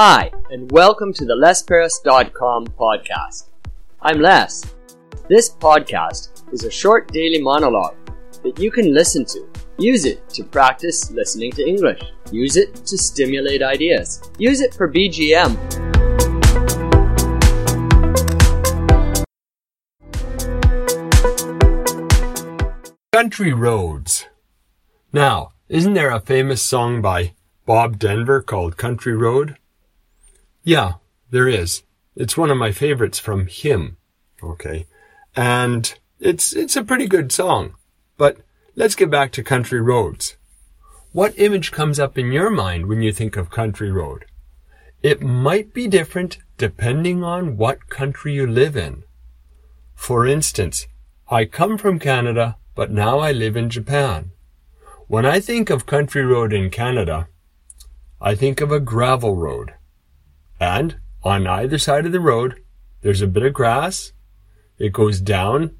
Hi, and welcome to the LesParis.com podcast. I'm Les. This podcast is a short daily monologue that you can listen to. Use it to practice listening to English. Use it to stimulate ideas. Use it for BGM. Country roads. Now, isn't there a famous song by Bob Denver called Country Road? Yeah, there is. It's one of my favorites from him. Okay. And it's, it's a pretty good song. But let's get back to country roads. What image comes up in your mind when you think of country road? It might be different depending on what country you live in. For instance, I come from Canada, but now I live in Japan. When I think of country road in Canada, I think of a gravel road. And on either side of the road, there's a bit of grass. It goes down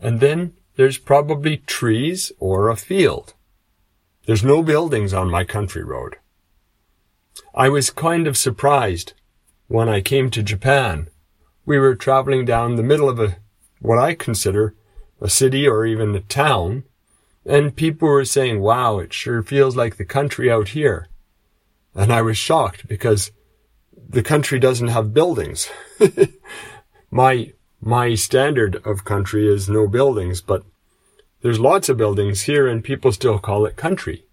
and then there's probably trees or a field. There's no buildings on my country road. I was kind of surprised when I came to Japan. We were traveling down the middle of a, what I consider a city or even a town, and people were saying, wow, it sure feels like the country out here. And I was shocked because the country doesn't have buildings. my my standard of country is no buildings, but there's lots of buildings here and people still call it country.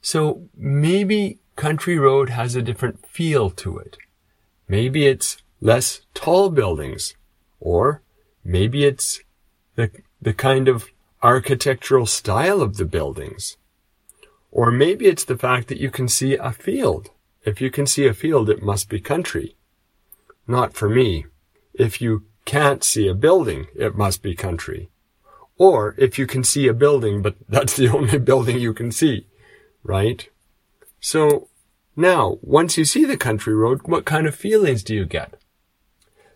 So maybe country road has a different feel to it. Maybe it's less tall buildings or maybe it's the, the kind of architectural style of the buildings. Or maybe it's the fact that you can see a field if you can see a field, it must be country. Not for me. If you can't see a building, it must be country. Or if you can see a building, but that's the only building you can see, right? So now, once you see the country road, what kind of feelings do you get?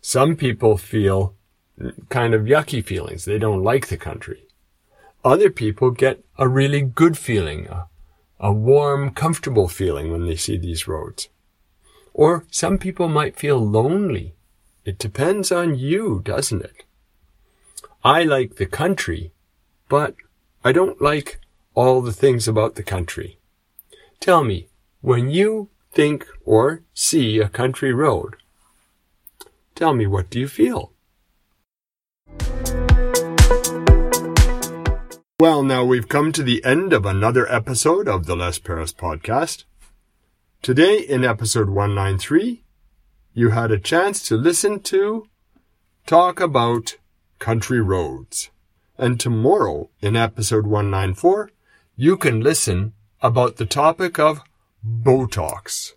Some people feel kind of yucky feelings. They don't like the country. Other people get a really good feeling, a a warm, comfortable feeling when they see these roads. Or some people might feel lonely. It depends on you, doesn't it? I like the country, but I don't like all the things about the country. Tell me, when you think or see a country road, tell me what do you feel? Well, now we've come to the end of another episode of the Les Paris podcast. Today, in episode 193, you had a chance to listen to talk about country roads. And tomorrow, in episode 194, you can listen about the topic of Botox.